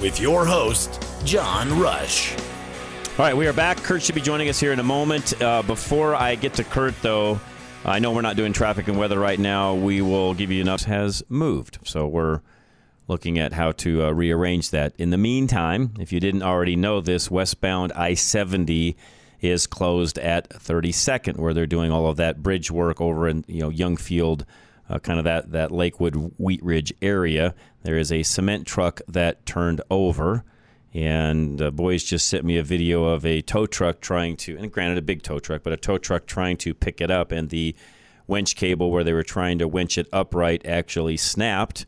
With your host, John Rush. All right, we are back. Kurt should be joining us here in a moment. Uh, before I get to Kurt, though, I know we're not doing traffic and weather right now. We will give you enough has moved, so we're looking at how to uh, rearrange that. In the meantime, if you didn't already know this, westbound I 70 is closed at 32nd, where they're doing all of that bridge work over in you know Youngfield, uh, kind of that that Lakewood Wheat Ridge area. There is a cement truck that turned over. And uh, boys just sent me a video of a tow truck trying to, and granted, a big tow truck, but a tow truck trying to pick it up. And the winch cable where they were trying to winch it upright actually snapped.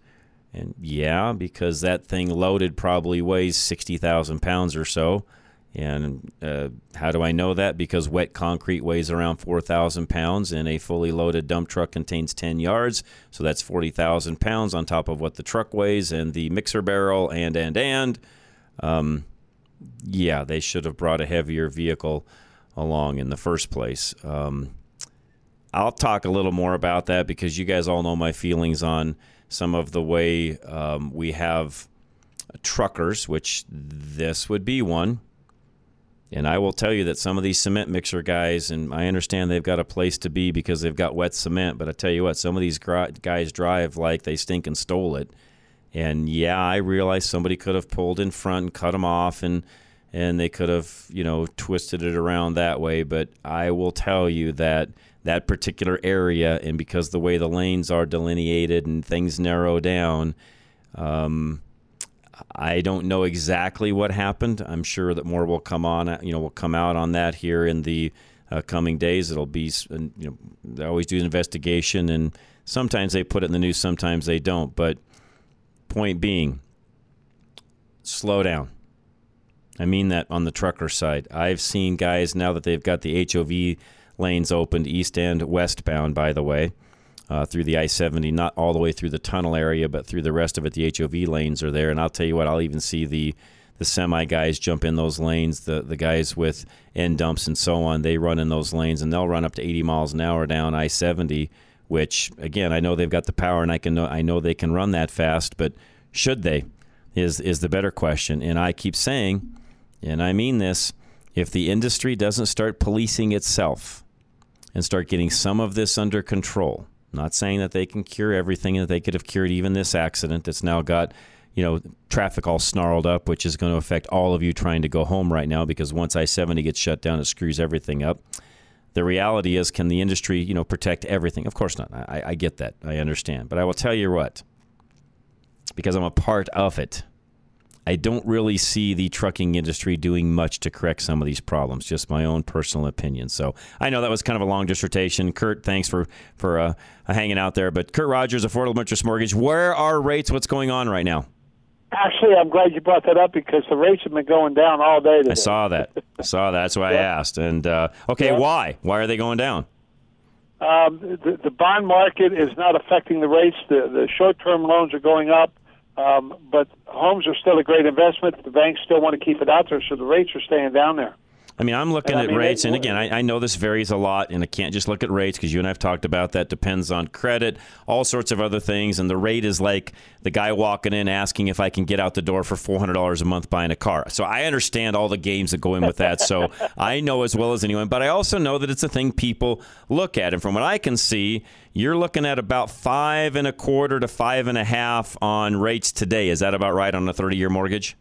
And yeah, because that thing loaded probably weighs 60,000 pounds or so. And uh, how do I know that? Because wet concrete weighs around 4,000 pounds, and a fully loaded dump truck contains 10 yards. So that's 40,000 pounds on top of what the truck weighs, and the mixer barrel, and, and, and. Um, yeah, they should have brought a heavier vehicle along in the first place. Um, I'll talk a little more about that because you guys all know my feelings on some of the way um, we have truckers, which this would be one. And I will tell you that some of these cement mixer guys, and I understand they've got a place to be because they've got wet cement, but I tell you what, some of these guys drive like they stink and stole it. And yeah, I realize somebody could have pulled in front and cut them off and and they could have, you know, twisted it around that way, but I will tell you that that particular area and because the way the lanes are delineated and things narrow down, um, I don't know exactly what happened. I'm sure that more will come on, you know, will come out on that here in the uh, coming days. It'll be, you know, they always do an investigation, and sometimes they put it in the news, sometimes they don't. But point being, slow down. I mean that on the trucker side. I've seen guys now that they've got the HOV lanes opened, east and westbound, by the way uh, through the I 70, not all the way through the tunnel area, but through the rest of it. The HOV lanes are there. And I'll tell you what, I'll even see the the semi guys jump in those lanes, the, the guys with end dumps and so on, they run in those lanes and they'll run up to 80 miles an hour down I 70, which, again, I know they've got the power and I, can know, I know they can run that fast, but should they? Is, is the better question. And I keep saying, and I mean this, if the industry doesn't start policing itself and start getting some of this under control, not saying that they can cure everything that they could have cured even this accident that's now got, you know, traffic all snarled up, which is going to affect all of you trying to go home right now because once I 70 gets shut down, it screws everything up. The reality is, can the industry, you know, protect everything? Of course not. I, I get that. I understand. But I will tell you what, because I'm a part of it, I don't really see the trucking industry doing much to correct some of these problems. Just my own personal opinion. So I know that was kind of a long dissertation. Kurt, thanks for for uh, hanging out there. But Kurt Rogers, Affordable Interest Mortgage. Where are rates? What's going on right now? Actually, I'm glad you brought that up because the rates have been going down all day. Today. I saw that. I saw that. That's why yeah. I asked. And uh, okay, yeah. why? Why are they going down? Um, the, the bond market is not affecting the rates. The, the short-term loans are going up. Um, but homes are still a great investment. The banks still want to keep it out there, so the rates are staying down there. I mean, I'm looking and, at I mean, rates, and again, I, I, know this varies a lot, and I can't just look at rates because you and I have talked about that. Depends on credit, all sorts of other things, and the rate is like the guy walking in asking if I can get out the door for four hundred dollars a month buying a car. So I understand all the games that go in with that. so I know as well as anyone, but I also know that it's a thing people look at, and from what I can see, you're looking at about five and a quarter to five and a half on rates today. Is that about right on a thirty-year mortgage?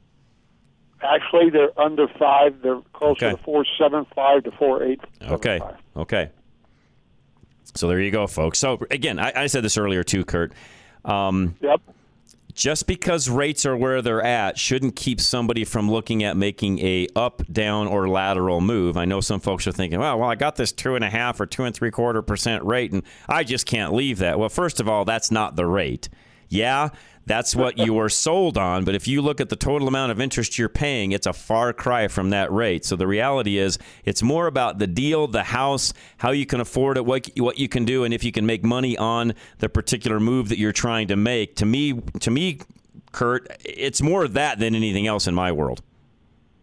Actually, they're under five. They're closer Okay. to four seven five to four eight. Okay. Okay. So there you go, folks. So again, I, I said this earlier too, Kurt. Um, Yep. Just because rates are where they're at shouldn't keep somebody from looking at making a up, down, or lateral move. I know some folks are thinking, well, well, I got this two and a half or two and three quarter percent rate, and I just can't leave that. Well, first of all, that's not the rate. Yeah, that's what you were sold on, but if you look at the total amount of interest you're paying, it's a far cry from that rate. So the reality is, it's more about the deal, the house, how you can afford it, what what you can do, and if you can make money on the particular move that you're trying to make. To me, to me, Kurt, it's more of that than anything else in my world.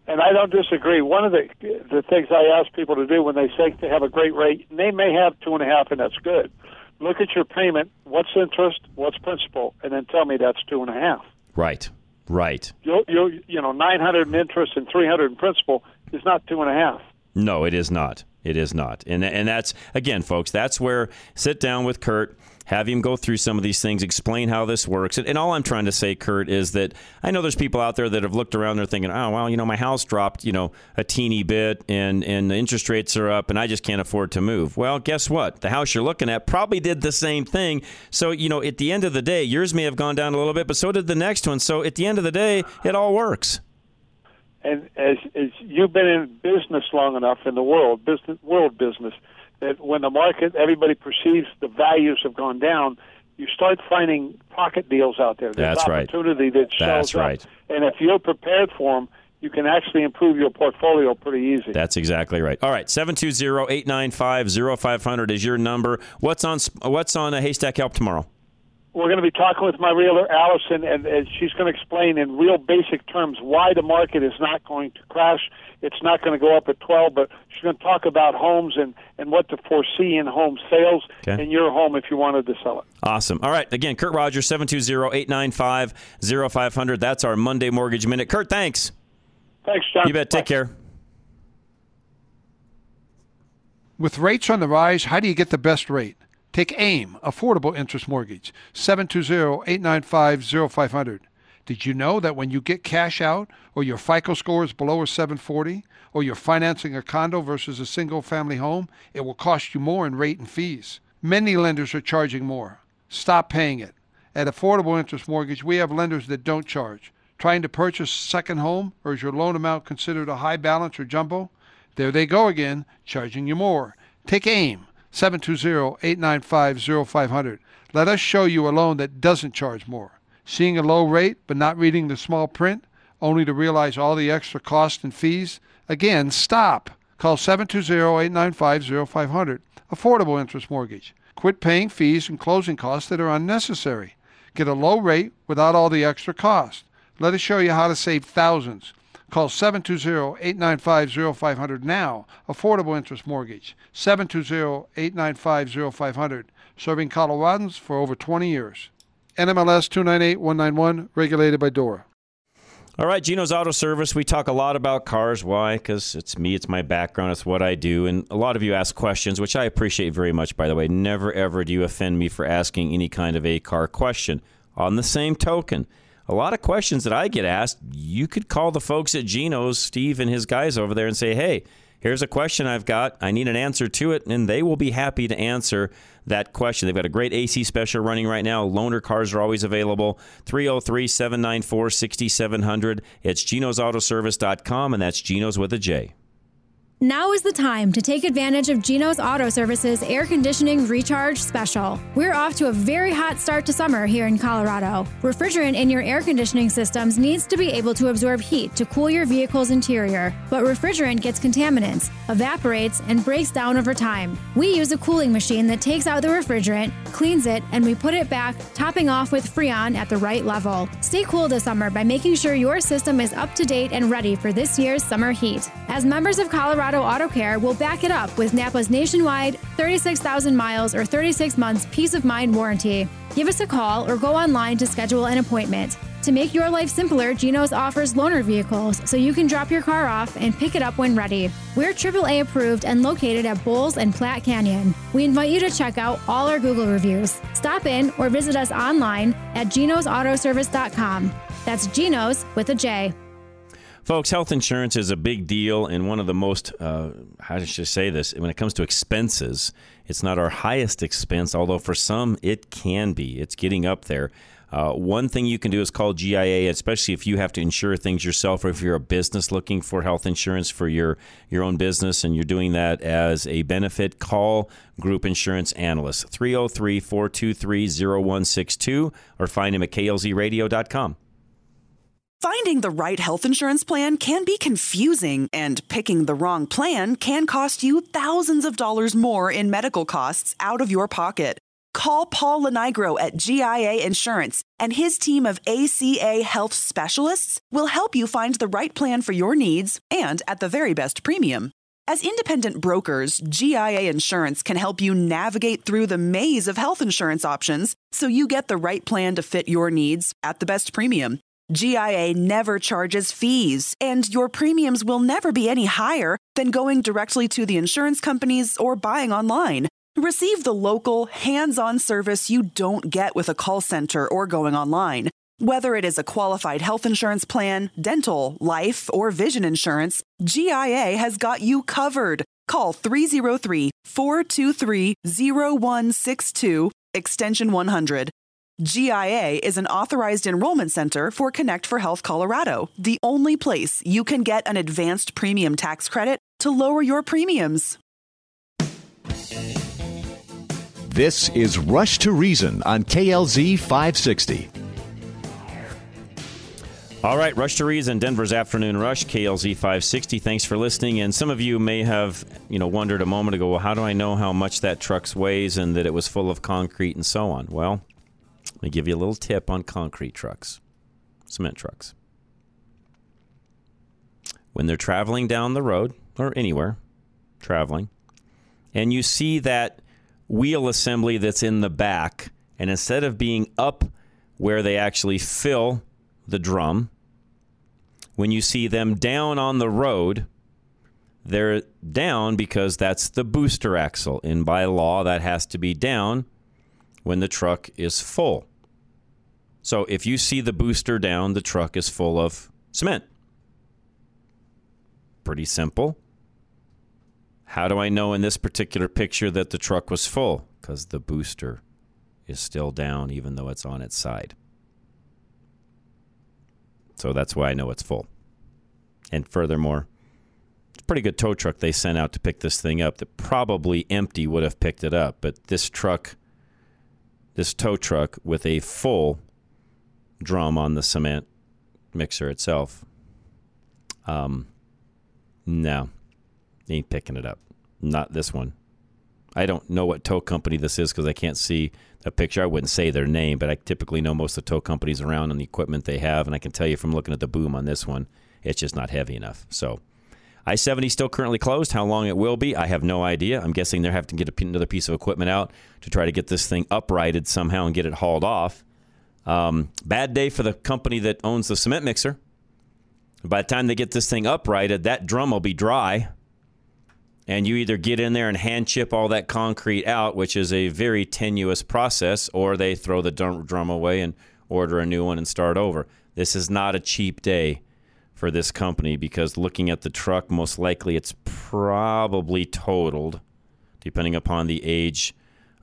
And I don't disagree. One of the the things I ask people to do when they say they have a great rate, they may have two and a half, and that's good. Look at your payment. What's interest? What's principal? And then tell me that's two and a half. Right. Right. You you you know nine hundred in interest and three hundred in principal is not two and a half. No, it is not. It is not. And and that's again, folks. That's where sit down with Kurt, have him go through some of these things, explain how this works. And, and all I'm trying to say, Kurt, is that I know there's people out there that have looked around. They're thinking, oh well, you know, my house dropped, you know, a teeny bit, and and the interest rates are up, and I just can't afford to move. Well, guess what? The house you're looking at probably did the same thing. So you know, at the end of the day, yours may have gone down a little bit, but so did the next one. So at the end of the day, it all works. And as as you've been in business long enough in the world business world business that when the market everybody perceives the values have gone down, you start finding pocket deals out there. There's That's right. opportunity that shows That's up. right. And if you're prepared for them, you can actually improve your portfolio pretty easy. That's exactly right. All right, 720-895-0500 is your number. What's on what's on a Haystack Help tomorrow? We're going to be talking with my realtor, Allison, and, and she's going to explain in real basic terms why the market is not going to crash. It's not going to go up at 12, but she's going to talk about homes and, and what to foresee in home sales Okay. in your home if you wanted to sell it. Awesome. All right, again, Kurt Rogers, 720-895-0500. That's our Monday Mortgage Minute. Kurt, thanks. Thanks, John. You bet. Take care. With rates on the rise, how do you get the best rate? Take AIM, Affordable Interest Mortgage, 720-895-0500. Did you know that when you get cash out or your FICO score is below a 740 or you're financing a condo versus a single family home, it will cost you more in rate and fees. Many lenders are charging more. Stop paying it. At Affordable Interest Mortgage, we have lenders that don't charge. Trying to purchase a second home or is your loan amount considered a high balance or jumbo? There they go again, charging you more. Take AIM, 720-895-0500. Let us show you a loan that doesn't charge more. Seeing a low rate but not reading the small print, only to realize all the extra costs and fees? Again, stop. Call 720-895-0500. Affordable Interest Mortgage. Quit paying fees and closing costs that are unnecessary. Get a low rate without all the extra cost. Let us show you how to save thousands. Call 720-895-0500 now. Affordable Interest Mortgage. 720-895-0500. Serving Coloradans for over 20 years. NMLS 298191, regulated by DORA. All right, Geno's Auto Service. We talk a lot about cars. Why? Because it's me, it's my background, it's what I do. And a lot of you ask questions, which I appreciate very much, by the way. Never, ever do you offend me for asking any kind of a car question. On the same token, a lot of questions that I get asked, you could call the folks at Geno's, Steve and his guys over there, and say, hey, here's a question I've got. I need an answer to it, and they will be happy to answer that question. They've got a great AC special running right now. Loaner cars are always available. 303 794 6700. It's genosautoservice.com, and that's Geno's with a J. Now is the time to take advantage of Geno's Auto Services air conditioning recharge special. We're off to a very hot start to summer here in Colorado. Refrigerant in your air conditioning systems needs to be able to absorb heat to cool your vehicle's interior, but refrigerant gets contaminants, evaporates, and breaks down over time. We use a cooling machine that takes out the refrigerant, cleans it, and we put it back, topping off with Freon at the right level. Stay cool this summer by making sure your system is up to date and ready for this year's summer heat. As members of Colorado Auto Care, we'll back it up with Napa's nationwide 36,000 miles or 36 months peace of mind warranty. Give us a call or go online to schedule an appointment. To make your life simpler, Geno's offers loaner vehicles so you can drop your car off and pick it up when ready. We're AAA approved and located at Bowles and Platte Canyon. We invite you to check out all our Google reviews. Stop in or visit us online at genosautoservice.com. That's Genos with a J. Folks, health insurance is a big deal and one of the most, uh, how should I say this? When it comes to expenses, it's not our highest expense, although for some it can be. It's getting up there. Uh, one thing you can do is call GIA, especially if you have to insure things yourself or if you're a business looking for health insurance for your, your own business and you're doing that as a benefit. Call Group Insurance Analyst 303 423 0162 or find him at klzradio.com. Finding the right health insurance plan can be confusing, and picking the wrong plan can cost you thousands of dollars more in medical costs out of your pocket. Call Paul Lenigro at GIA Insurance, and his team of ACA health specialists will help you find the right plan for your needs and at the very best premium. As independent brokers, GIA Insurance can help you navigate through the maze of health insurance options so you get the right plan to fit your needs at the best premium. GIA never charges fees, and your premiums will never be any higher than going directly to the insurance companies or buying online. Receive the local, hands on service you don't get with a call center or going online. Whether it is a qualified health insurance plan, dental, life, or vision insurance, GIA has got you covered. Call 303 423 0162, extension 100. GIA is an authorized enrollment center for Connect for Health Colorado, the only place you can get an advanced premium tax credit to lower your premiums. This is Rush to Reason on KLZ 560. All right, Rush to Reason, Denver's afternoon rush, KLZ 560. Thanks for listening. And some of you may have, you know, wondered a moment ago, well, how do I know how much that truck weighs and that it was full of concrete and so on? Well, let me give you a little tip on concrete trucks, cement trucks. When they're traveling down the road or anywhere, traveling, and you see that wheel assembly that's in the back, and instead of being up where they actually fill the drum, when you see them down on the road, they're down because that's the booster axle. And by law, that has to be down when the truck is full. So if you see the booster down, the truck is full of cement. Pretty simple. How do I know in this particular picture that the truck was full? Because the booster is still down, even though it's on its side. So that's why I know it's full. And furthermore, it's a pretty good tow truck they sent out to pick this thing up that probably empty would have picked it up. But this truck, this tow truck with a full drum on the cement mixer itself, um, no, ain't picking it up. Not this one. I don't know what tow company this is because I can't see the picture. I wouldn't say their name, but I typically know most of the tow companies around and the equipment they have. And I can tell you from looking at the boom on this one, it's just not heavy enough. So I 70 still currently closed. How long it will be, I have no idea. I'm guessing they're having to get another piece of equipment out to try to get this thing uprighted somehow and get it hauled off. Um, bad day for the company that owns the cement mixer. By the time they get this thing uprighted, that drum will be dry and you either get in there and hand chip all that concrete out, which is a very tenuous process, or they throw the drum away and order a new one and start over. This is not a cheap day for this company because looking at the truck, most likely it's probably totaled, depending upon the age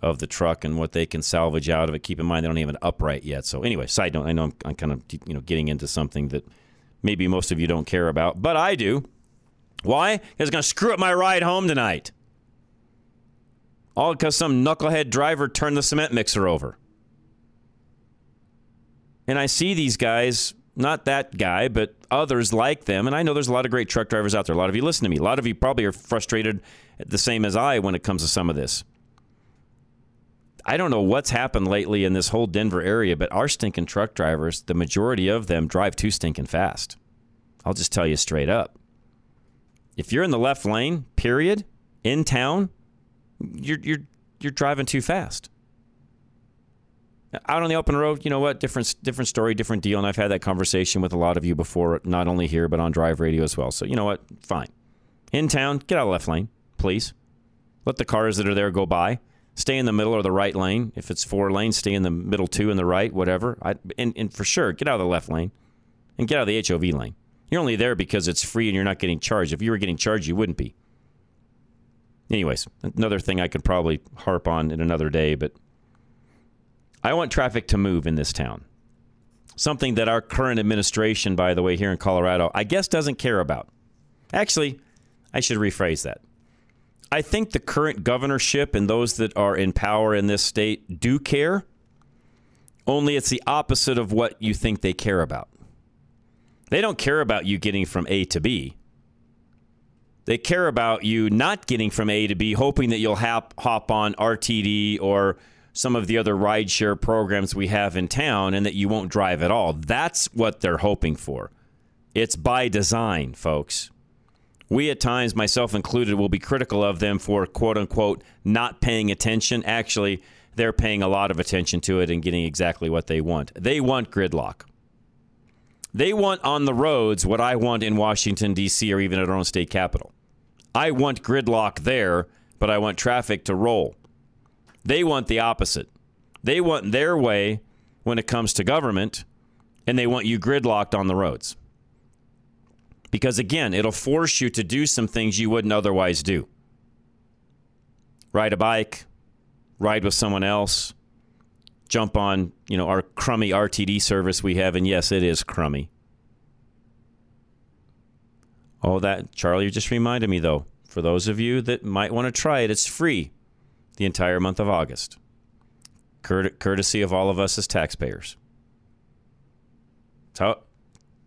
of the truck and what they can salvage out of it. Keep in mind they don't have even upright yet. So anyway, side note, I know I'm, I'm kind of you know getting into something that maybe most of you don't care about, but I do. Why? It's going to screw up my ride home tonight. All because some knucklehead driver turned the cement mixer over. And I see these guys, not that guy, but others like them. And I know there's a lot of great truck drivers out there. A lot of you listen to me. A lot of you probably are frustrated the same as I when it comes to some of this. I don't know what's happened lately in this whole Denver area, but our stinking truck drivers, the majority of them drive too stinking fast. I'll just tell you straight up if you're in the left lane, period, in town, you're you're you're driving too fast. Out on the open road, you know what? Different different story, different deal. And I've had that conversation with a lot of you before, not only here but on Drive Radio as well. So you know what? Fine. In town, get out of the left lane, please. Let the cars that are there go by. Stay in the middle or the right lane. If it's four lanes, stay in the middle two and the right, whatever. I, and, and for sure, get out of the left lane and get out of the HOV lane. You're only there because it's free and you're not getting charged. If you were getting charged, you wouldn't be. Anyways, another thing I could probably harp on in another day, but I want traffic to move in this town. Something that our current administration, by the way, here in Colorado, I guess doesn't care about. Actually, I should rephrase that. I think the current governorship and those that are in power in this state do care, only it's the opposite of what you think they care about. They don't care about you getting from A to B. They care about you not getting from A to B, hoping that you'll hop, hop on RTD or some of the other rideshare programs we have in town and that you won't drive at all. That's what they're hoping for. It's by design, folks. We, at times, myself included, will be critical of them for quote unquote not paying attention. Actually, they're paying a lot of attention to it and getting exactly what they want. They want gridlock. They want on the roads what I want in Washington, D.C., or even at our own state capital. I want gridlock there, but I want traffic to roll. They want the opposite. They want their way when it comes to government, and they want you gridlocked on the roads. Because again, it'll force you to do some things you wouldn't otherwise do. Ride a bike, ride with someone else, jump on, you know, our crummy RTD service we have, and yes, it is crummy. Oh, that Charlie just reminded me though. For those of you that might want to try it, it's free the entire month of August, courtesy of all of us as taxpayers. That's how,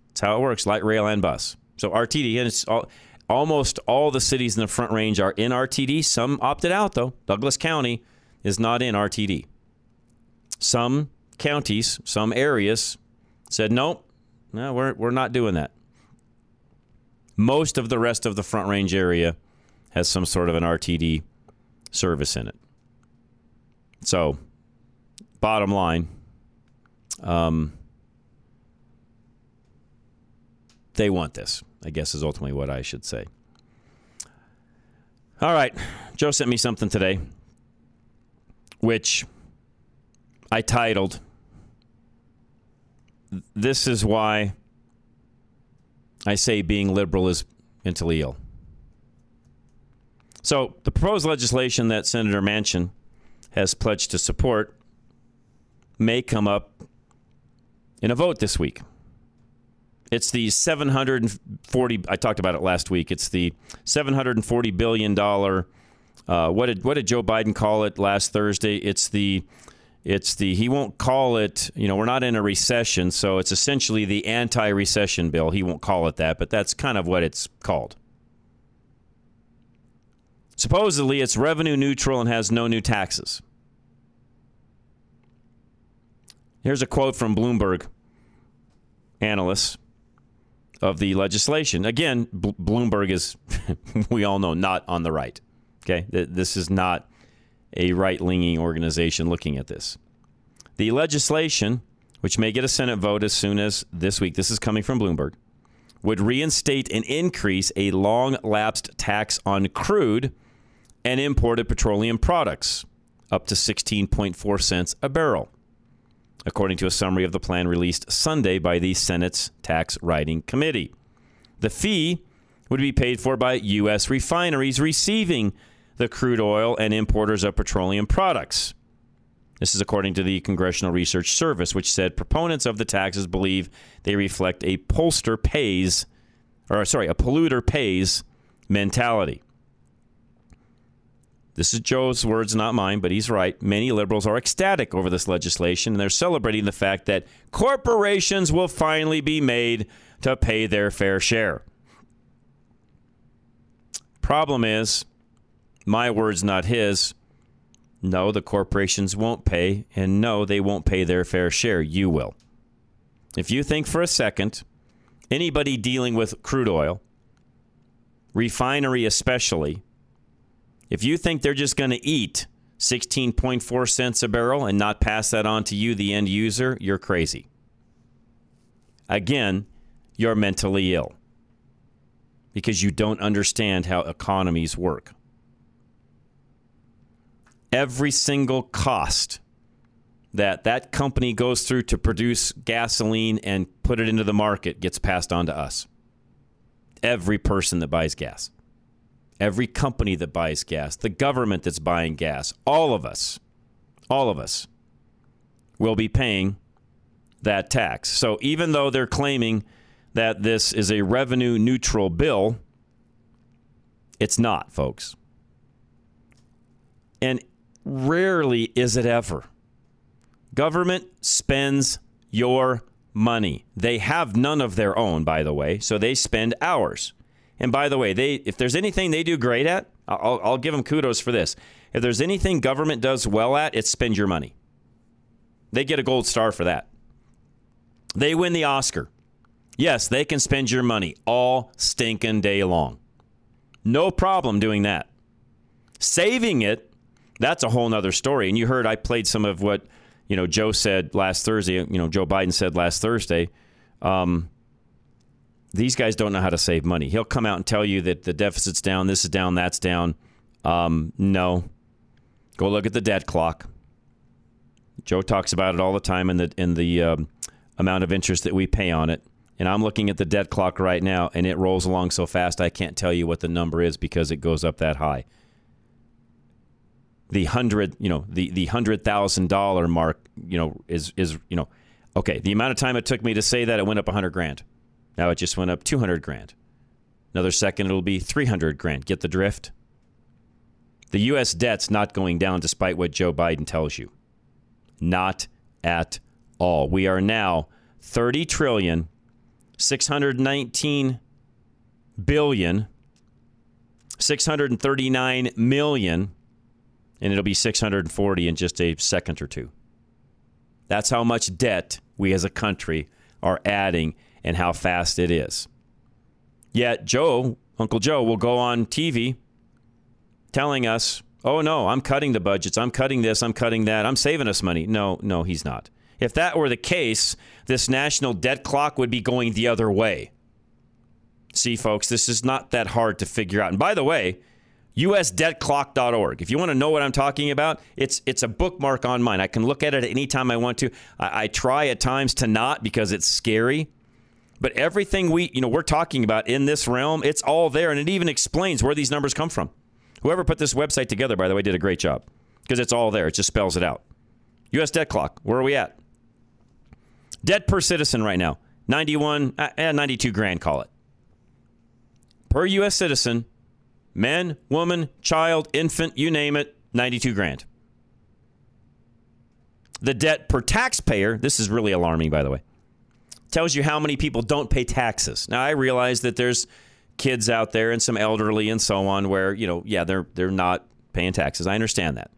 that's how it works, light rail and bus. So RTD, and it's all, almost all the cities in the Front Range are in RTD. Some opted out though. Douglas County is not in RTD. Some counties, some areas said nope, no, we're we're not doing that. Most of the rest of the Front Range area has some sort of an RTD service in it. So, bottom line, um, they want this, I guess, is ultimately what I should say. All right. Joe sent me something today, which I titled, This is Why I Say Being Liberal is Mentally Ill. So, the proposed legislation that Senator Manchin has pledged to support may come up in a vote this week. It's the 740 I talked about it last week. It's the 740 billion dollar uh, what did what did Joe Biden call it last Thursday? It's the it's the he won't call it, you know, we're not in a recession, so it's essentially the anti-recession bill. He won't call it that, but that's kind of what it's called. Supposedly, it's revenue neutral and has no new taxes. Here's a quote from Bloomberg analysts of the legislation. Again, B- Bloomberg is, we all know, not on the right. Okay, this is not a right leaning organization looking at this. The legislation, which may get a Senate vote as soon as this week, this is coming from Bloomberg, would reinstate and increase a long lapsed tax on crude and imported petroleum products, up to 16.4 cents a barrel, according to a summary of the plan released Sunday by the Senate's Tax Writing Committee. The fee would be paid for by U.S. refineries receiving the crude oil and importers of petroleum products. This is according to the Congressional Research Service, which said proponents of the taxes believe they reflect a pollster pays, or sorry, a polluter pays mentality. This is Joe's words, not mine, but he's right. Many liberals are ecstatic over this legislation, and they're celebrating the fact that corporations will finally be made to pay their fair share. Problem is, my words, not his. No, the corporations won't pay, and no, they won't pay their fair share. You will. If you think for a second, anybody dealing with crude oil, refinery especially, if you think they're just going to eat 16.4 cents a barrel and not pass that on to you, the end user, you're crazy. Again, you're mentally ill because you don't understand how economies work. Every single cost that that company goes through to produce gasoline and put it into the market gets passed on to us. every person that buys gas, every company that buys gas, the government that's buying gas, all of us, all of us will be paying that tax. So even though they're claiming that this is a revenue neutral bill, it's not, folks. And rarely is it ever. Government spends your money. They have none of their own, by the way, so they spend ours. And by the way, they if there's anything they do great at, I'll, I'll give them kudos for this. If there's anything government does well at, it's spend your money. They get a gold star for that. They win the Oscar. Yes, they can spend your money all stinking day long. No problem doing that. Saving it, that's a whole nother story. And you heard I played some of what you know Joe said last Thursday. You know Joe Biden said last Thursday. Um, these guys don't know how to save money. He'll come out and tell you that the deficit's down, this is down, that's down. Um, no, go look at the debt clock. Joe talks about it all the time in the in the um, amount of interest that we pay on it. And I'm looking at the debt clock right now, and it rolls along so fast I can't tell you what the number is because it goes up that high. The hundred, you know, the the hundred thousand dollar mark, you know, is is you know, okay. The amount of time it took me to say that it went up a hundred grand. Now it just went up two hundred grand. Another second, it'll be three hundred grand. Get the drift. The U.S. debt's not going down despite what Joe Biden tells you. Not at all. We are now 30 trillion 619 billion 639 million and it'll be 640 in just a second or two. That's how much debt we as a country are adding and how fast it is. Yet Joe, Uncle Joe will go on TV telling us, "Oh no, I'm cutting the budgets. I'm cutting this, I'm cutting that. I'm saving us money." No, no, he's not. If that were the case, this national debt clock would be going the other way. See, folks, this is not that hard to figure out. And by the way, usdebtclock.org. If you want to know what I'm talking about, it's it's a bookmark on mine. I can look at it anytime I want to. I, I try at times to not because it's scary. But everything we, you know, we're talking about in this realm, it's all there and it even explains where these numbers come from. Whoever put this website together, by the way, did a great job because it's all there. It just spells it out. US debt clock, where are we at? Debt per citizen right now, 91, eh, 92 grand, call it. Per U.S. citizen, man, woman, child, infant, you name it, 92 grand. The debt per taxpayer, this is really alarming, by the way, tells you how many people don't pay taxes. Now, I realize that there's kids out there and some elderly and so on where, you know, yeah, they're, they're not paying taxes. I understand that.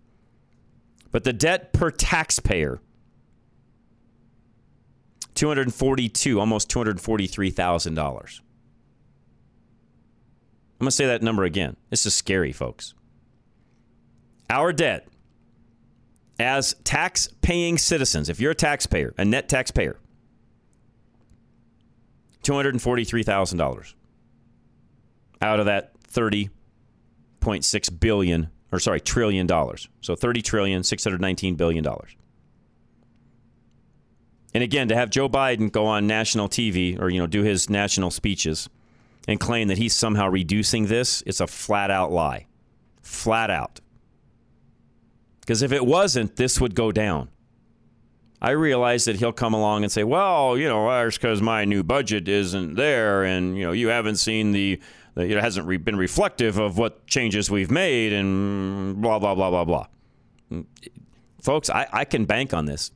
But the debt per taxpayer 242, almost $243,000. I'm going to say that number again. This is scary, folks. Our debt as tax paying citizens, if you're a taxpayer, a net taxpayer, $243,000 out of that 30.6 billion or sorry, trillion dollars. So 30 trillion, 619 billion dollars. And again, to have Joe Biden go on national TV or you know do his national speeches and claim that he's somehow reducing this, it's a flat out lie. Flat out. Because if it wasn't, this would go down. I realize that he'll come along and say, "Well, you know, that's because my new budget isn't there, and you know, you haven't seen the, the it hasn't been reflective of what changes we've made, and blah blah blah blah blah." Folks, I, I can bank on this.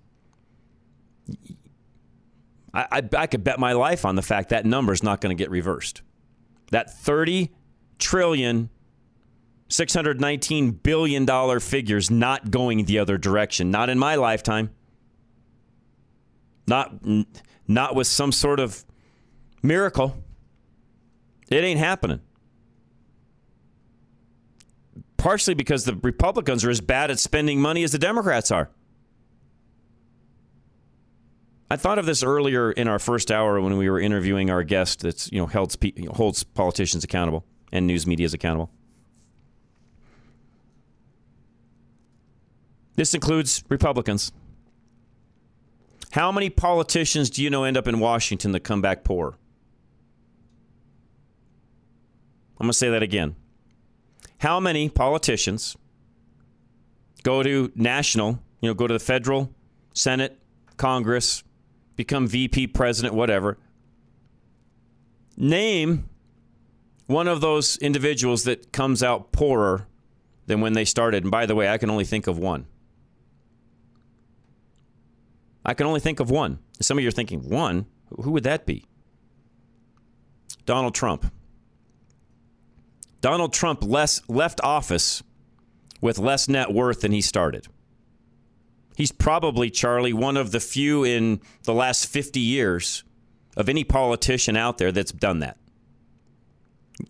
I, I, I could bet my life on the fact that number is not going to get reversed. That 30 trillion, 619 billion dollar figure is not going the other direction. Not in my lifetime. Not not with some sort of miracle. It ain't happening. Partially because the Republicans are as bad at spending money as the Democrats are. I thought of this earlier in our first hour when we were interviewing our guest that's you know holds holds politicians accountable and news media is accountable. This includes Republicans. How many politicians do you know end up in Washington that come back poor? I'm going to say that again. How many politicians go to national, you know, go to the federal, Senate, Congress, become VP, president, whatever? Name one of those individuals that comes out poorer than when they started. And by the way, I can only think of one. I can only think of one. Some of you are thinking, one? Who would that be? Donald Trump. Donald Trump less, left office with less net worth than he started. He's probably, Charlie, one of the few in the last 50 years of any politician out there that's done that.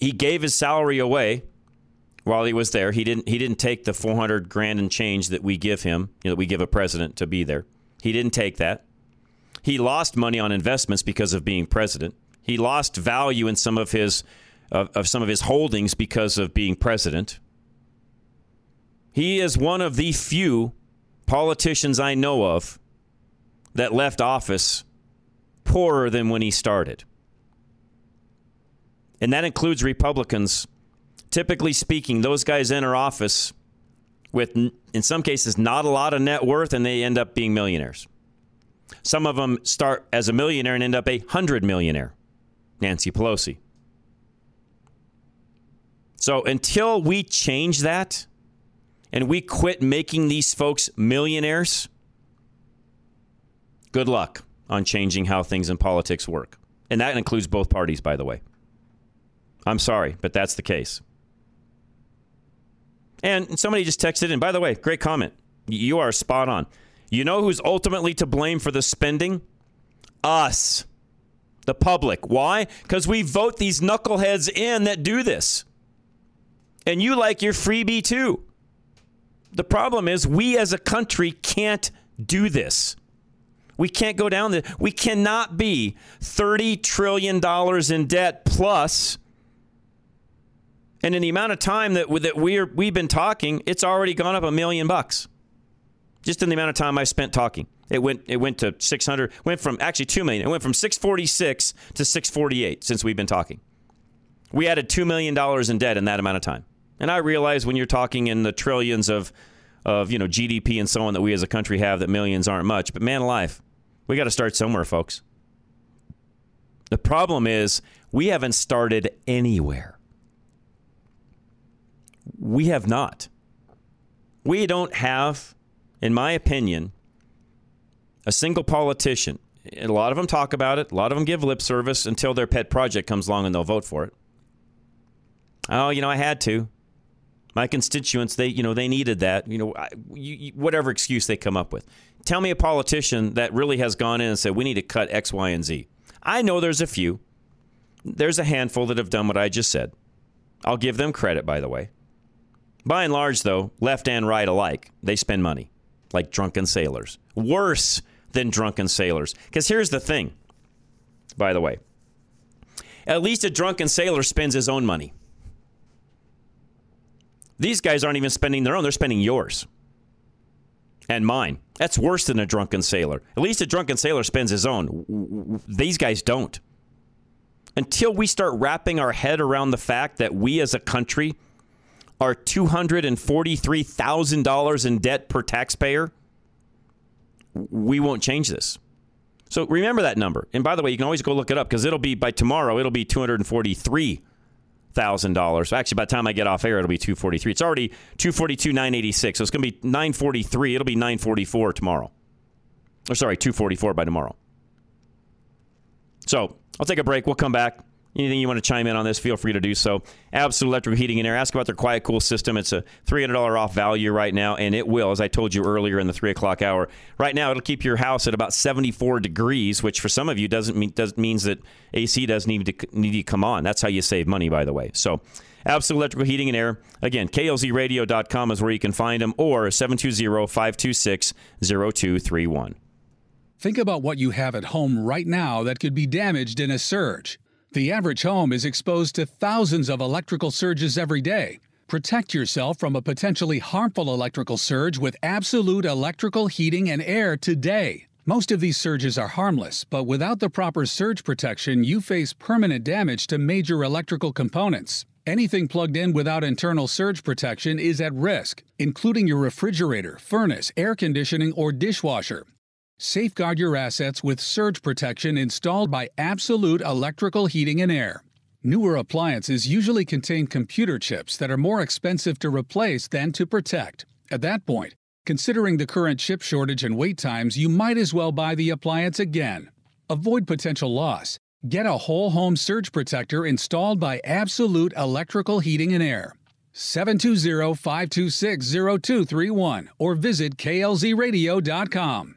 He gave his salary away while he was there. He didn't he didn't take the 400 grand and change that we give him, you know, that we give a president to be there. He didn't take that. He lost money on investments because of being president. He lost value in some of his of, of some of his holdings because of being president. He is one of the few politicians I know of that left office poorer than when he started. And that includes Republicans. Typically speaking, those guys enter office with, in some cases, not a lot of net worth and they end up being millionaires. Some of them start as a millionaire and end up a hundred millionaire. Nancy Pelosi. So until we change that and we quit making these folks millionaires, good luck on changing how things in politics work. And that includes both parties, by the way. I'm sorry, but that's the case. And somebody just texted in, by the way, great comment. You are spot on. You know who's ultimately to blame for the spending? Us, the public. Why? Because we vote these knuckleheads in that do this. And you like your freebie too. The problem is, we as a country can't do this. We can't go down. We cannot be $30 trillion in debt plus and in the amount of time that, that we're, we've been talking, it's already gone up a million bucks. Just in the amount of time I spent talking. It went it went to 600, went from actually 2 million. It went from 646 to 648 since we've been talking. We added 2 million dollars in debt in that amount of time. And I realize when you're talking in the trillions of of, you know, GDP and so on that we as a country have that millions aren't much, but man alive, we got to start somewhere, folks. The problem is we haven't started anywhere. We have not. We don't have, in my opinion, a single politician. A lot of them talk about it. A lot of them give lip service until their pet project comes along and they'll vote for it. Oh, you know, I had to. My constituents, they, you know, they needed that. You know, I, you, you, whatever excuse they come up with. Tell me a politician that really has gone in and said we need to cut X, Y, and Z. I know there's a few. There's a handful that have done what I just said. I'll give them credit, by the way. By and large, though, left and right alike, they spend money like drunken sailors. Worse than drunken sailors. Because here's the thing, by the way at least a drunken sailor spends his own money. These guys aren't even spending their own, they're spending yours and mine. That's worse than a drunken sailor. At least a drunken sailor spends his own. These guys don't. Until we start wrapping our head around the fact that we as a country are $243,000 in debt per taxpayer, we won't change this. So remember that number. And by the way, you can always go look it up because it'll be by tomorrow, it'll be $243,000. Actually, by the time I get off air, it'll be 243. It's already 242 986. So it's going to be 943. It'll be 944 tomorrow. Or sorry, 244 by tomorrow. So I'll take a break. We'll come back. Anything you want to chime in on this, feel free to do so. Absolute Electrical Heating and Air. Ask about their Quiet Cool system. It's a $300 off value right now, and it will, as I told you earlier in the 3 o'clock hour. Right now, it'll keep your house at about 74 degrees, which for some of you doesn't mean does, means that AC doesn't need to, need to come on. That's how you save money, by the way. So, Absolute Electrical Heating and Air. Again, klzradio.com is where you can find them, or 720 526 0231. Think about what you have at home right now that could be damaged in a surge. The average home is exposed to thousands of electrical surges every day. Protect yourself from a potentially harmful electrical surge with absolute electrical heating and air today. Most of these surges are harmless, but without the proper surge protection, you face permanent damage to major electrical components. Anything plugged in without internal surge protection is at risk, including your refrigerator, furnace, air conditioning, or dishwasher. Safeguard your assets with surge protection installed by Absolute Electrical Heating and Air. Newer appliances usually contain computer chips that are more expensive to replace than to protect. At that point, considering the current chip shortage and wait times, you might as well buy the appliance again. Avoid potential loss. Get a whole home surge protector installed by Absolute Electrical Heating and Air. 720 526 0231 or visit klzradio.com.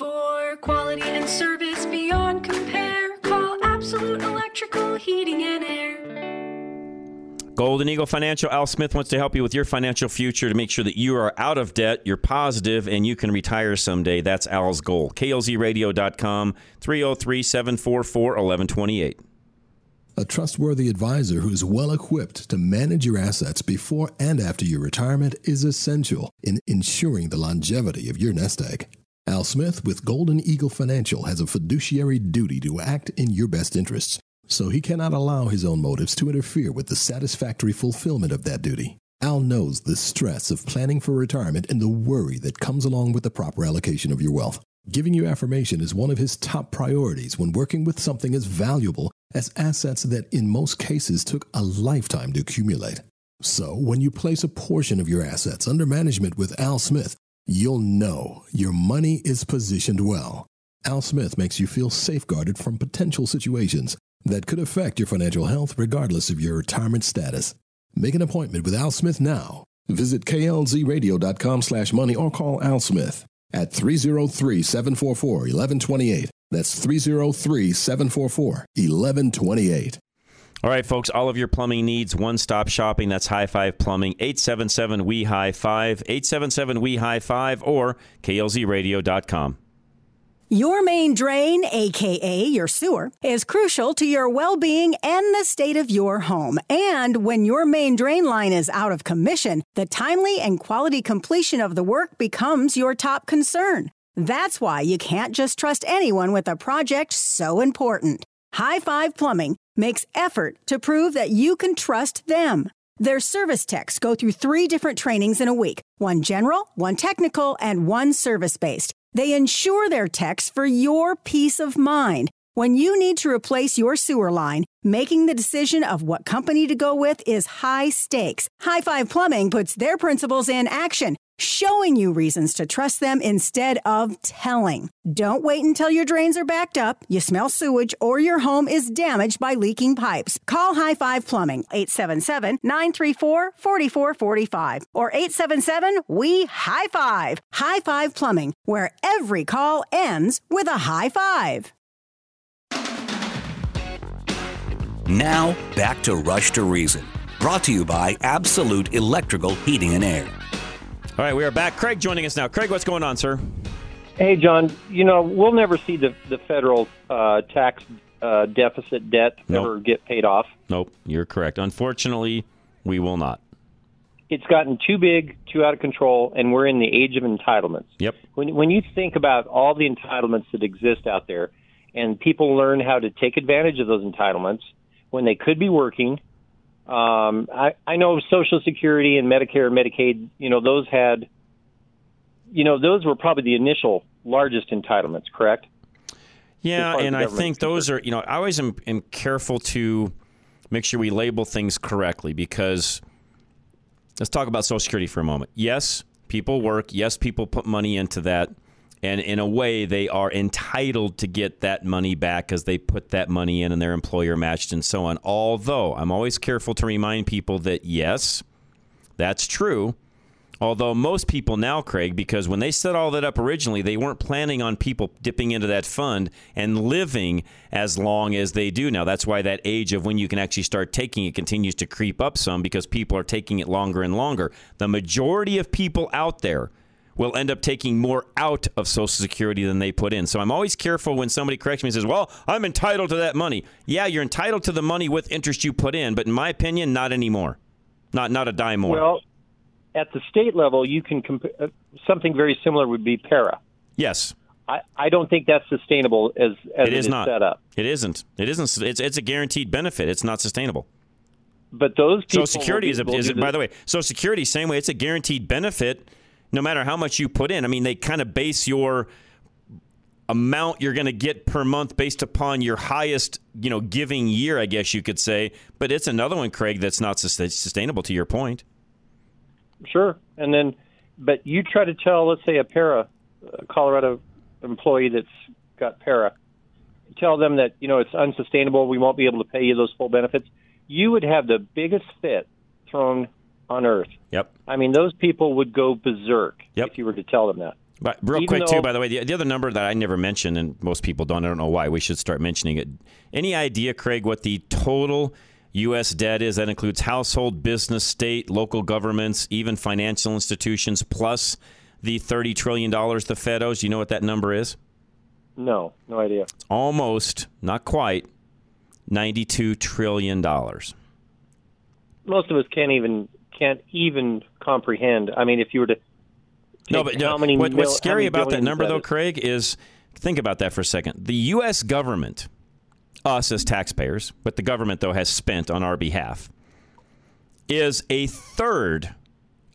For quality and service beyond compare, call Absolute Electrical Heating and Air. Golden Eagle Financial, Al Smith wants to help you with your financial future to make sure that you are out of debt, you're positive, and you can retire someday. That's Al's goal. KLZradio.com, 303 744 1128. A trustworthy advisor who's well equipped to manage your assets before and after your retirement is essential in ensuring the longevity of your nest egg. Al Smith with Golden Eagle Financial has a fiduciary duty to act in your best interests so he cannot allow his own motives to interfere with the satisfactory fulfillment of that duty. Al knows the stress of planning for retirement and the worry that comes along with the proper allocation of your wealth. Giving you affirmation is one of his top priorities when working with something as valuable as assets that in most cases took a lifetime to accumulate. So, when you place a portion of your assets under management with Al Smith, you'll know your money is positioned well. Al Smith makes you feel safeguarded from potential situations that could affect your financial health regardless of your retirement status. Make an appointment with Al Smith now. Visit klzradio.com slash money or call Al Smith at 303-744-1128. That's 303-744-1128. All right, folks, all of your plumbing needs, one stop shopping. That's High Five Plumbing, 877 We High Five, 877 We High Five, or klzradio.com. Your main drain, aka your sewer, is crucial to your well being and the state of your home. And when your main drain line is out of commission, the timely and quality completion of the work becomes your top concern. That's why you can't just trust anyone with a project so important. High Five Plumbing makes effort to prove that you can trust them. Their service techs go through three different trainings in a week one general, one technical, and one service based. They insure their techs for your peace of mind. When you need to replace your sewer line, making the decision of what company to go with is high stakes. High Five Plumbing puts their principles in action, showing you reasons to trust them instead of telling. Don't wait until your drains are backed up, you smell sewage, or your home is damaged by leaking pipes. Call High Five Plumbing, 877 934 4445 or 877 We High Five. High Five Plumbing, where every call ends with a high five. Now, back to Rush to Reason. Brought to you by Absolute Electrical Heating and Air. All right, we are back. Craig joining us now. Craig, what's going on, sir? Hey, John, you know, we'll never see the, the federal uh, tax uh, deficit debt Nope. ever get paid off. Nope, you're correct. Unfortunately, we will not. It's gotten too big, too out of control, and we're in the age of entitlements. Yep. When, when you think about all the entitlements that exist out there, and people learn how to take advantage of those entitlements when they could be working, um, I, I know Social Security and Medicare and Medicaid, you know, those had, you know, those were probably the initial largest entitlements, correct? Yeah, as far as and I think those are, you know, I always am, am careful to make sure we label things correctly because let's talk about Social Security for a moment. Yes, people work. Yes, people put money into that. And in a way, they are entitled to get that money back because they put that money in and their employer matched and so on. Although I'm always careful to remind people that, yes, that's true. Although most people now, Craig, because when they set all that up originally, they weren't planning on people dipping into that fund and living as long as they do now. That's why that age of when you can actually start taking it continues to creep up some because people are taking it longer and longer. The majority of people out there will end up taking more out of Social Security than they put in. So I'm always careful when somebody corrects me and says, Well, I'm entitled to that money. Yeah, you're entitled to the money with interest you put in, but in my opinion, not anymore. Not not a dime more. Well, at the state level, you can comp- uh, something very similar would be PERA. yes. I, I don't think that's sustainable as as it is not set up. It isn't. It isn't. It's it's a guaranteed benefit. It's not sustainable. but those people. Social Security is, a, is by the- the way, Social Security same way. It's a guaranteed benefit, no matter how much you put in. I mean, they kind of base your amount you're going to get per month based upon your highest, you know, giving year, I guess you could say. But it's another one, Craig, that's not sustainable. To your point, Sure. And then, but you try to tell, let's say, a PERA, a Colorado employee that's got PERA, tell them that, you know, it's unsustainable. We won't be able to pay you those full benefits. You would have the biggest fit thrown on earth. Yep. I mean, those people would go berserk if you were to tell them that. But real Even quick, though- too, by the way, the, the other number that I never mentioned, and most people don't, I don't know why, we should start mentioning it. Any idea, Craig, what the total U.S. debt is? That includes household, business, state, local governments, even financial institutions, plus the $30 trillion the Fed owes. You know what that number is? No, no idea. Almost, not quite, $92 trillion. Most of us can't even can't even comprehend. I mean, if you were to No, but how many what, what's scary about that number, though, is. Craig, is think about that for a second. The U.S. government, us as taxpayers, but the government, though, has spent on our behalf, is a third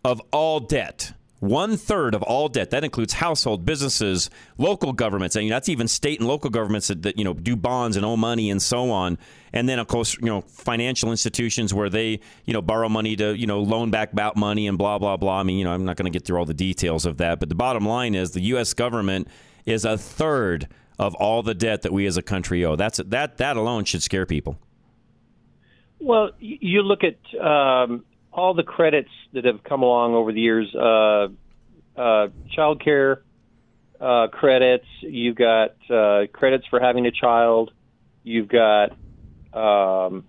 of all debt. One third of all debt. That includes household, businesses, local governments, and that's even state and local governments that, that you know do bonds and owe money and so on. And then of course you know financial institutions where they you know borrow money to you know loan back about money and blah blah blah. I mean you know I'm not going to get through all the details of that, but the bottom line is the U.S. government is a third of all the debt that we as a country owe. That's that that alone should scare people. Well, you look at um, all the credits that have come along over the years. Uh, uh, child care uh, credits. You've got uh, credits for having a child. You've got um,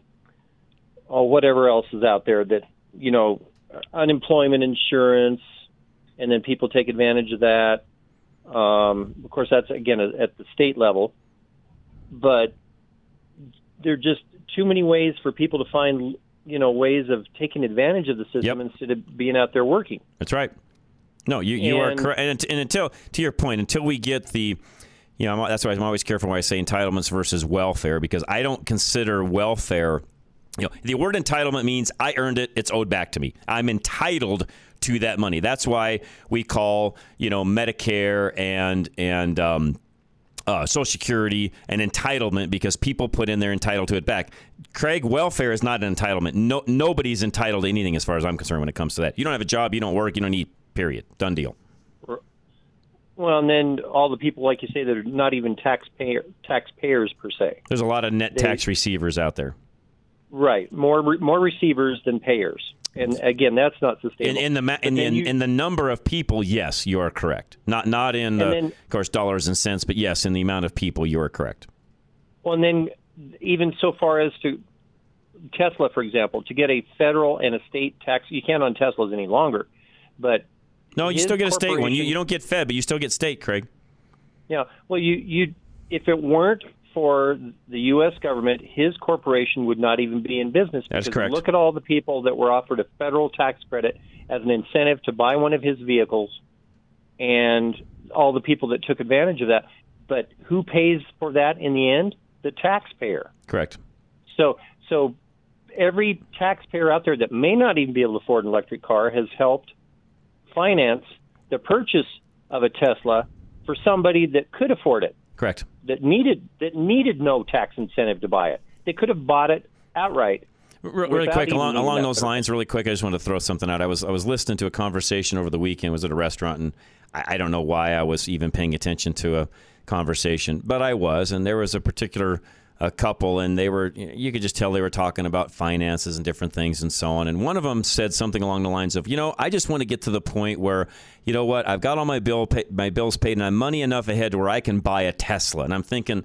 oh, whatever else is out there that you know, unemployment insurance, and then people take advantage of that. Um, of course, that's again at the state level, but there are just too many ways for people to find you know ways of taking advantage of the system instead of being out there working. That's right. No, you, you are And- correct. And, and until to your point, until we get the, you know, I'm- that's why I'm always careful when I say entitlements versus welfare because I don't consider welfare. You know, the word entitlement means I earned it; it's owed back to me. I'm entitled to that money. That's why we call you know Medicare and and um, uh, Social Security and entitlement because people put in they're entitled to it back. Craig, welfare is not an entitlement. No, nobody's entitled to anything as far as I'm concerned when it comes to that. You don't have a job, you don't work, you don't eat. Period. Done deal. Well, and then all the people, like you say, that are not even taxpayer taxpayers per se. There's a lot of net They- tax receivers out there. Right, more more receivers than payers, and again, that's not sustainable. in the ma- in, in, you- in the number of people, yes, you are correct. Not not in the, then- of course dollars and cents, but yes, in the amount of people, you are correct. Well, and then even so far as to Tesla, for example, to get a federal and a state tax, you can't on Teslas any longer. But No, you still get a state one. You, you don't get Fed, but you still get state, Craig. Yeah. Well, you you if it weren't for the U.S. government, his corporation would not even be in business. That's correct. Look at all the people that were offered a federal tax credit as an incentive to buy one of his vehicles, and all the people that took advantage of that. But who pays for that in the end? The taxpayer. Correct. So so every taxpayer out there that may not even be able to afford an electric car has helped finance the purchase of a Tesla for somebody that could afford it, Correct. that needed that needed no tax incentive to buy it. They could have bought it outright. Really quick along, along those lines really quick i just wanted to throw something out i was i was listening to a conversation over the weekend was at a restaurant and I, I don't know why i was even paying attention to a conversation but i was and there was a particular a couple and they were you could just tell they were talking about finances and different things and so on. And one of them said something along the lines of you know i just want to get to the point where you know what i've got all my bill pay, my bills paid and i'm money enough ahead to where i can buy a tesla. And i'm thinking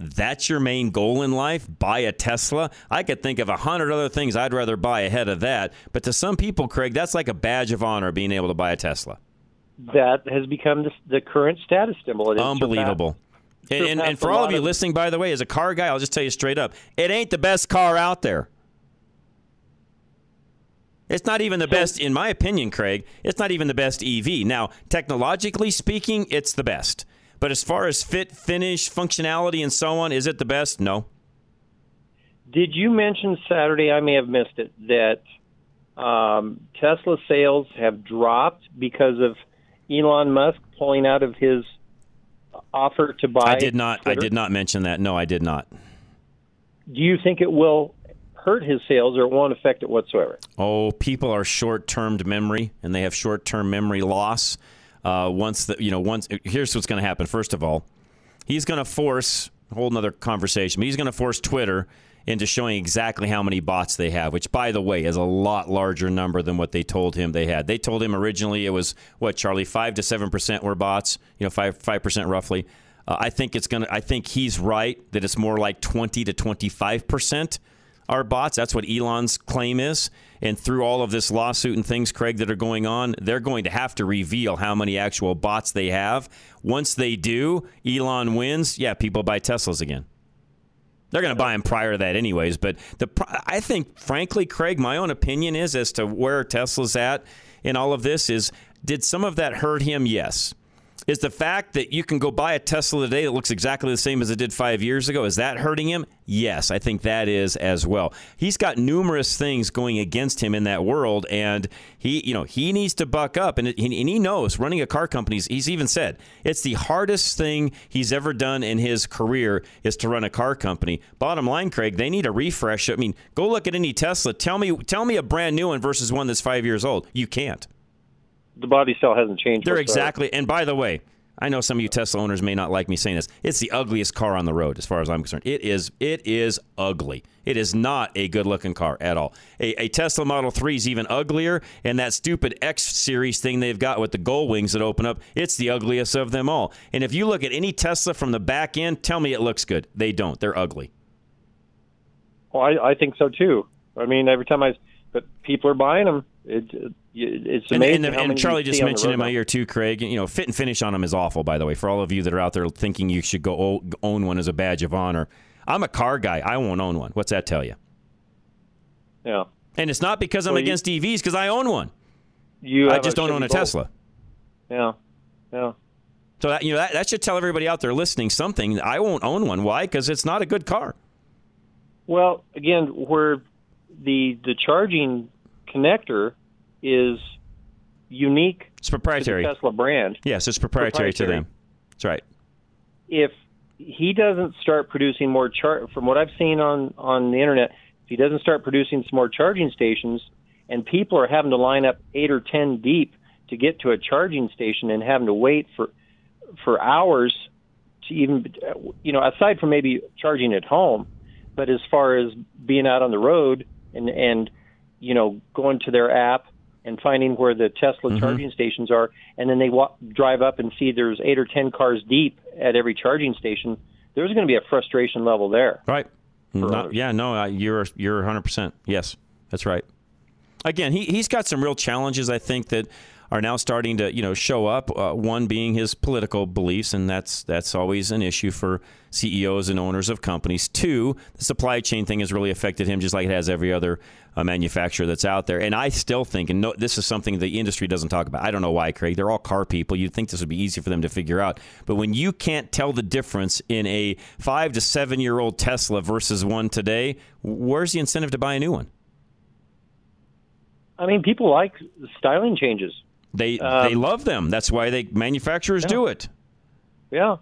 that's your main goal in life? Buy a tesla? I could think of a hundred other things i'd rather buy ahead of that. But to some people craig that's like a badge of honor being able to buy a tesla. That has become the, the current status symbol. It unbelievable and, and, and for all of you of- listening by the way as a car guy i'll just tell you straight up it ain't the best car out there it's not even the best, in my opinion, Craig. It's not even the best EV. Now, technologically speaking, it's the best. But as far as fit, finish, functionality, and so on, is it the best? No. Did you mention Saturday? I may have missed it. That um, Tesla sales have dropped because of Elon Musk pulling out of his offer to buy. I did not. Twitter? I did not mention that. No, I did not. Do you think it will hurt his sales, or it won't affect it whatsoever? Oh, people are short-termed memory, and they have short-term memory loss. Uh, once the you know once here's what's going to happen. First of all, he's going to force a whole another conversation. But he's going to force Twitter into showing exactly how many bots they have, which, by the way, is a lot larger number than what they told him they had. They told him originally it was what Charlie five to seven percent were bots, you know, five five percent roughly. Uh, I think it's gonna. I think he's right that it's more like twenty to twenty five percent are bots. That's what Elon's claim is. And through all of this lawsuit and things, Craig, that are going on, they're going to have to reveal how many actual bots they have. Once they do, Elon wins. Yeah, people buy Teslas again. They're going to buy them prior to that, anyways. But the I think, frankly, Craig, my own opinion is as to where Tesla's at in all of this is did some of that hurt him? Yes. Is the fact that you can go buy a Tesla today that looks exactly the same as it did five years ago, is that hurting him? Yes, I think that is as well. He's got numerous things going against him in that world, and he, you know, he needs to buck up. And, and he knows running a car company. He's even said it's the hardest thing he's ever done in his career is to run a car company. Bottom line, Craig, they need a refresh. I mean, go look at any Tesla. Tell me, tell me a brand new one versus one that's five years old. You can't the body cell hasn't changed. They're exactly. And by the way, I know some of you Tesla owners may not like me saying this. It's the ugliest car on the road, as far as I'm concerned. It is. It is ugly. It is not a good-looking car at all. A, a Tesla Model 3 is even uglier, and that stupid X series thing they've got with the gold wings that open up, it's the ugliest of them all. And if you look at any Tesla from the back end, tell me it looks good. They don't. They're ugly. Well, I, I think so too. I mean, every time I, but people are buying them. It, it it's amazing. And, and, and Charlie just mentioned in my ear too, Craig. You know, fit and finish on them is awful. By the way, for all of you that are out there thinking you should go own one as a badge of honor, I'm a car guy. I won't own one. What's that tell you? Yeah. And it's not because I'm well, against you, EVs, because I own one. You I just don't own a Tesla. Yeah. Yeah. So that you know that, that should tell everybody out there listening something. I won't own one. Why? Because it's not a good car. Well, again, where the the charging connector is unique. It's proprietary. To the Tesla brand. Yes, it's proprietary, proprietary, to them. That's right. If he doesn't start producing more char, from what I've seen on on the internet, if he doesn't start producing some more charging stations, and people are having to line up eight or ten deep to get to a charging station and having to wait for for hours to even, you know, aside from maybe charging at home, but as far as being out on the road and and you know going to their app and finding where the Tesla Mm-hmm. charging stations are, and then they walk, drive up and see there's eight or ten cars deep at every charging station. There's going to be a frustration level there. Right. Not, yeah. No. Uh, you're you're 100. percent Yes. That's right. Again, he he's got some real challenges. I think that are now starting to you know show up. Uh, one being his political beliefs, and that's that's always an issue for CEOs and owners of companies. Two, the supply chain thing has really affected him, just like it has every other uh, manufacturer that's out there. And I still think, and no, this is something the industry doesn't talk about. I don't know why, Craig. They're all car people. You'd think this would be easy for them to figure out. But when you can't tell the difference in a five to seven year old Tesla versus one today, where's the incentive to buy a new one? I mean, people like styling changes. They Um, they love them. That's why they manufacturers do it. Yeah,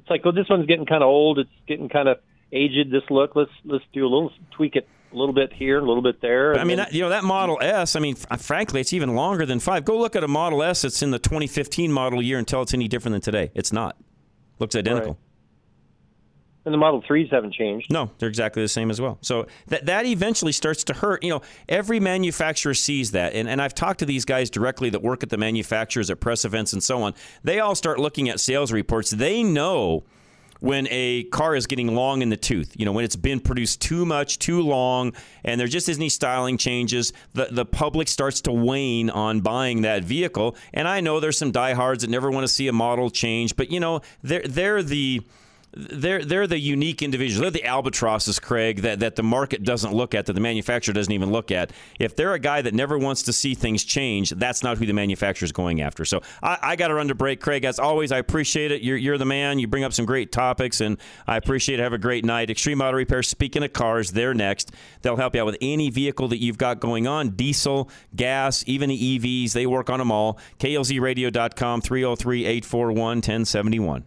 it's like, oh, this one's getting kind of old. It's getting kind of aged. This look, let's let's do a little tweak it a little bit here, a little bit there. I mean, then- that, you know, that Model S. I mean, frankly, it's even longer than five. Go look at a Model S that's in the 2015 model year and tell it's any different than today. It's not. Looks identical. And the Model Threes haven't changed. No, they're exactly the same as well. So that that eventually starts to hurt. You know, every manufacturer sees that, and and I've talked to these guys directly that work at the manufacturers at press events and so on. They all start looking at sales reports. They know when a car is getting long in the tooth, you know, when it's been produced too much, too long, and there just isn't any styling changes, the, the public starts to wane on buying that vehicle. And I know there's some diehards that never want to see a model change, but, you know, they're, they're the they're they're the unique individuals. They're the albatrosses, Craig, that, that the market doesn't look at, that the manufacturer doesn't even look at. If they're a guy that never wants to see things change, that's not who the manufacturer is going after. So I, I got to run to break, Craig. As always, I appreciate it. You're, you're the man. You bring up some great topics, and I appreciate it. Have a great night. Extreme Auto Repair. Speaking of cars, they're next. They'll help you out with any vehicle that you've got going on, diesel, gas, even the EVs. They work on them all. KLZRadio.com, 303 841 1071.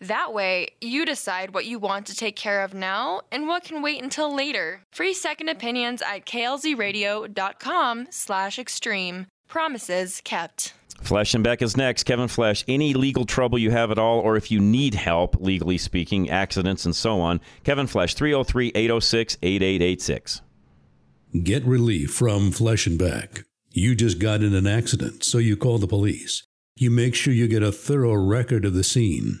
That way, you decide what you want to take care of now and what can wait until later. Free second opinions at klzradio.com slash extreme. Promises kept. Flesh and Beck is next. Kevin Flesh, any legal trouble you have at all, or if you need help, legally speaking, accidents and so on, Kevin Flesh, 303 806 8886. Get relief from Flesh and Beck. You just got in an accident, so you call the police. You make sure you get a thorough record of the scene.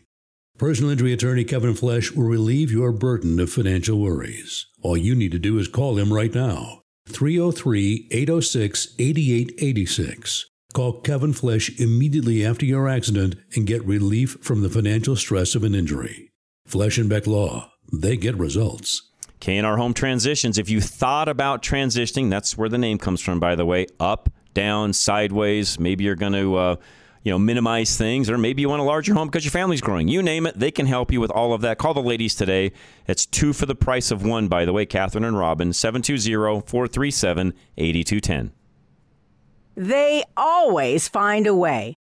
Personal injury attorney Kevin Flesh will relieve your burden of financial worries. All you need to do is call him right now. 303 806 8886. Call Kevin Flesh immediately after your accident and get relief from the financial stress of an injury. Flesh and Beck Law, they get results. K&R Home Transitions. If you thought about transitioning, that's where the name comes from, by the way. Up, down, sideways. Maybe you're going to. Uh, you know, minimize things, or maybe you want a larger home because your family's growing. You name it, they can help you with all of that. Call the ladies today. It's two for the price of one, by the way, Catherine and Robin, 720 437 8210. They always find a way.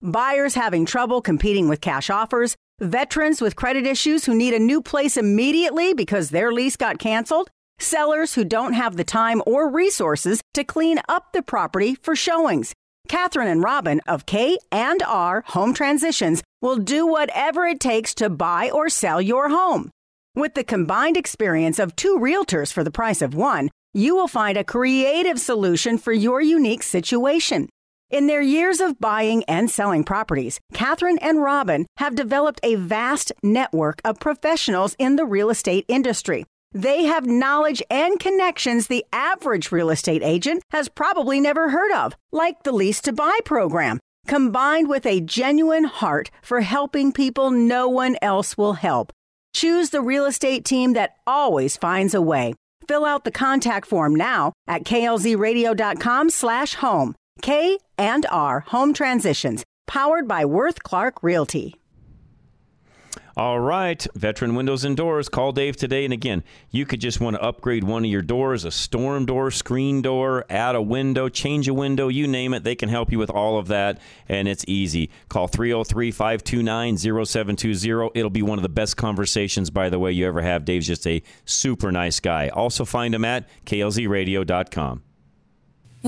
Buyers having trouble competing with cash offers, veterans with credit issues who need a new place immediately because their lease got canceled, sellers who don't have the time or resources to clean up the property for showings. Catherine and Robin of K and R Home Transitions will do whatever it takes to buy or sell your home. With the combined experience of two realtors for the price of one, you will find a creative solution for your unique situation. In their years of buying and selling properties, Catherine and Robin have developed a vast network of professionals in the real estate industry they have knowledge and connections the average real estate agent has probably never heard of, like the Lease to Buy program, combined with a genuine heart for helping people no one else will help. Choose the real estate team that always finds a way. Fill out the contact form now at klzradio.com slash home. K and R Home Transitions, powered by Worth Clark Realty. All right, veteran windows and doors. Call Dave today. And again, you could just want to upgrade one of your doors a storm door, screen door, add a window, change a window, you name it. They can help you with all of that. And it's easy. Call 303 529 0720. It'll be one of the best conversations, by the way, you ever have. Dave's just a super nice guy. Also, find him at klzradio.com.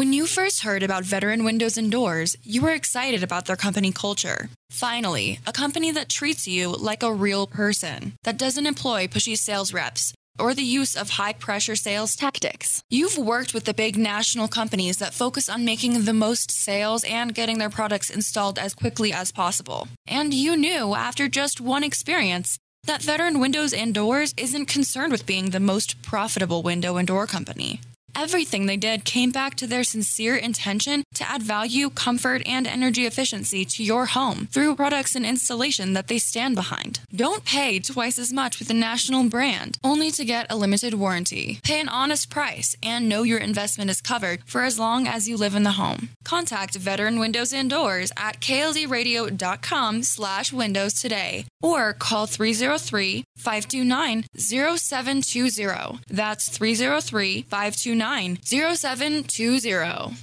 When you first heard about Veteran Windows and Doors, you were excited about their company culture. Finally, a company that treats you like a real person, that doesn't employ pushy sales reps or the use of high pressure sales tactics. You've worked with the big national companies that focus on making the most sales and getting their products installed as quickly as possible. And you knew after just one experience that Veteran Windows and Doors isn't concerned with being the most profitable window and door company. Everything they did came back to their sincere intention to add value, comfort, and energy efficiency to your home through products and installation that they stand behind. Don't pay twice as much with a national brand only to get a limited warranty. Pay an honest price and know your investment is covered for as long as you live in the home. Contact Veteran Windows and Doors at klzradio.com slash windows today or call 303 529 0720. That's 303 529 0720.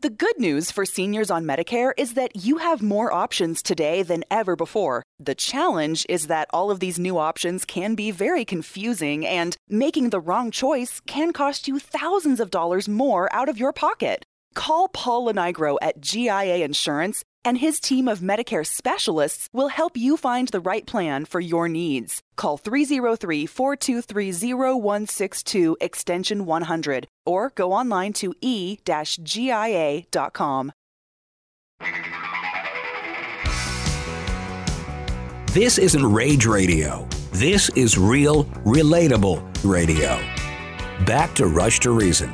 The good news for seniors on Medicare is that you have more options today than ever before. The challenge is that all of these new options can be very confusing, and making the wrong choice can cost you thousands of dollars more out of your pocket. Call Paul Lenigro at GIA Insurance, and his team of Medicare specialists will help you find the right plan for your needs. Call 303 423 0162 extension 100 or go online to e GIA.com. This isn't rage radio. This is real, relatable radio. Back to Rush to Reason.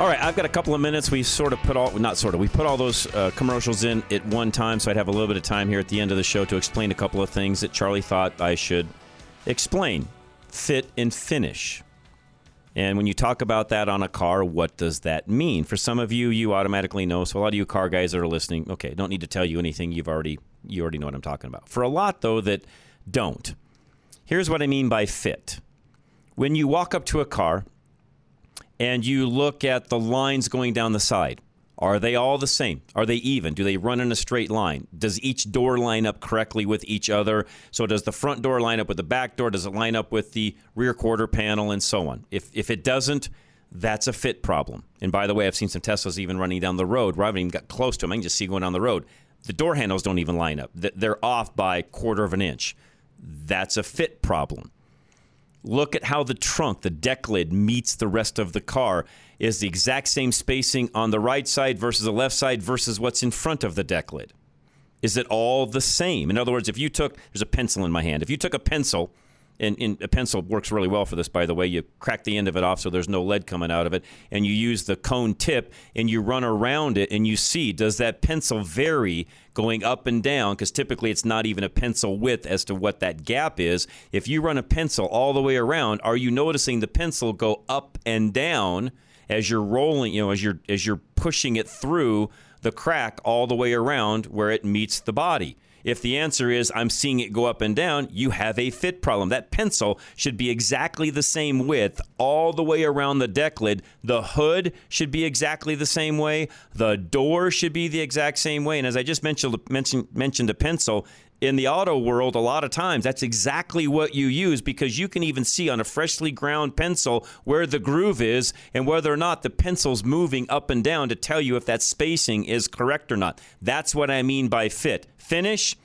All right, I've got a couple of minutes. We sort of put all, not sort of, we put all those uh, commercials in at one time, so I'd have a little bit of time here at the end of the show to explain a couple of things that Charlie thought I should explain. Fit and finish. And when you talk about that on a car, what does that mean? For some of you, you automatically know. So a lot of you car guys that are listening, okay, don't need to tell you anything. You've already you already know what I'm talking about. For a lot though that don't, here's what I mean by fit. When you walk up to a car and you look at the lines going down the side, are they all the same? Are they even? Do they run in a straight line? Does each door line up correctly with each other? So does the front door line up with the back door? Does it line up with the rear quarter panel and so on? If if it doesn't, that's a fit problem. And by the way, I've seen some Teslas even running down the road where I haven't even got close to them. I can just see going down the road. The door handles don't even line up. They're off by quarter of an inch. That's a fit problem. Look at how the trunk, the deck lid, meets the rest of the car. Is the exact same spacing on the right side versus the left side versus what's in front of the deck lid? Is it all the same? In other words, if you took, there's a pencil in my hand. If you took a pencil and, and, a pencil works really well for this, by the way. You crack the end of it off so there's no lead coming out of it, and you use the cone tip and you run around it, and you see does that pencil vary going up and down? Because typically it's not even a pencil width as to what that gap is. If you run a pencil all the way around, are you noticing the pencil go up and down as you're rolling? You know, as you're as you're pushing it through the crack all the way around where it meets the body. If the answer is I'm seeing it go up and down, you have a fit problem. That pencil should be exactly the same width all the way around the deck lid. The hood should be exactly the same way. The door should be the exact same way. And as I just mentioned, mentioned, mentioned a pencil, in the auto world, a lot of times that's exactly what you use because you can even see on a freshly ground pencil where the groove is and whether or not the pencil's moving up and down to tell you if that spacing is correct or not. That's what I mean by fit finish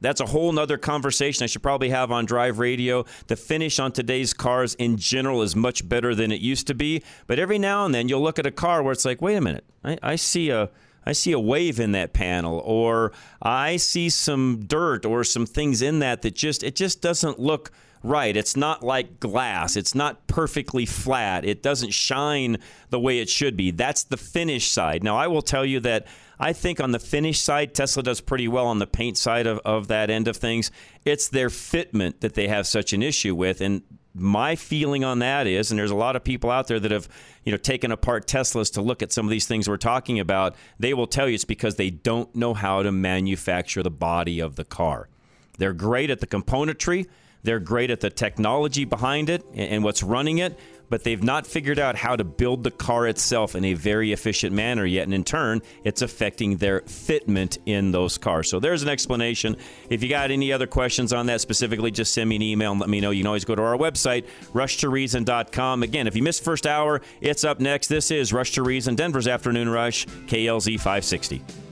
that's a whole nother conversation I should probably have on drive radio. The finish on today's cars in general is much better than it used to be. But every now and then you'll look at a car where it's like, wait a minute, I, I see a I see a wave in that panel, or I see some dirt or some things in that that just it just doesn't look right. It's not like glass. It's not perfectly flat. It doesn't shine the way it should be. That's the finish side. Now I will tell you that I think on the finish side, Tesla does pretty well on the paint side of, of that end of things. It's their fitment that they have such an issue with. And my feeling on that is, and there's a lot of people out there that have, you know, taken apart Teslas to look at some of these things we're talking about. They will tell you it's because they don't know how to manufacture the body of the car. They're great at the componentry. They're great at the technology behind it and what's running it, but they've not figured out how to build the car itself in a very efficient manner yet. And in turn, it's affecting their fitment in those cars. So there's an explanation. If you got any other questions on that specifically, just send me an email and let me know. You can always go to our website, rushtoreason.com. Again, if you missed first hour, it's up next. This is Rush to Reason, Denver's Afternoon Rush, KLZ 560.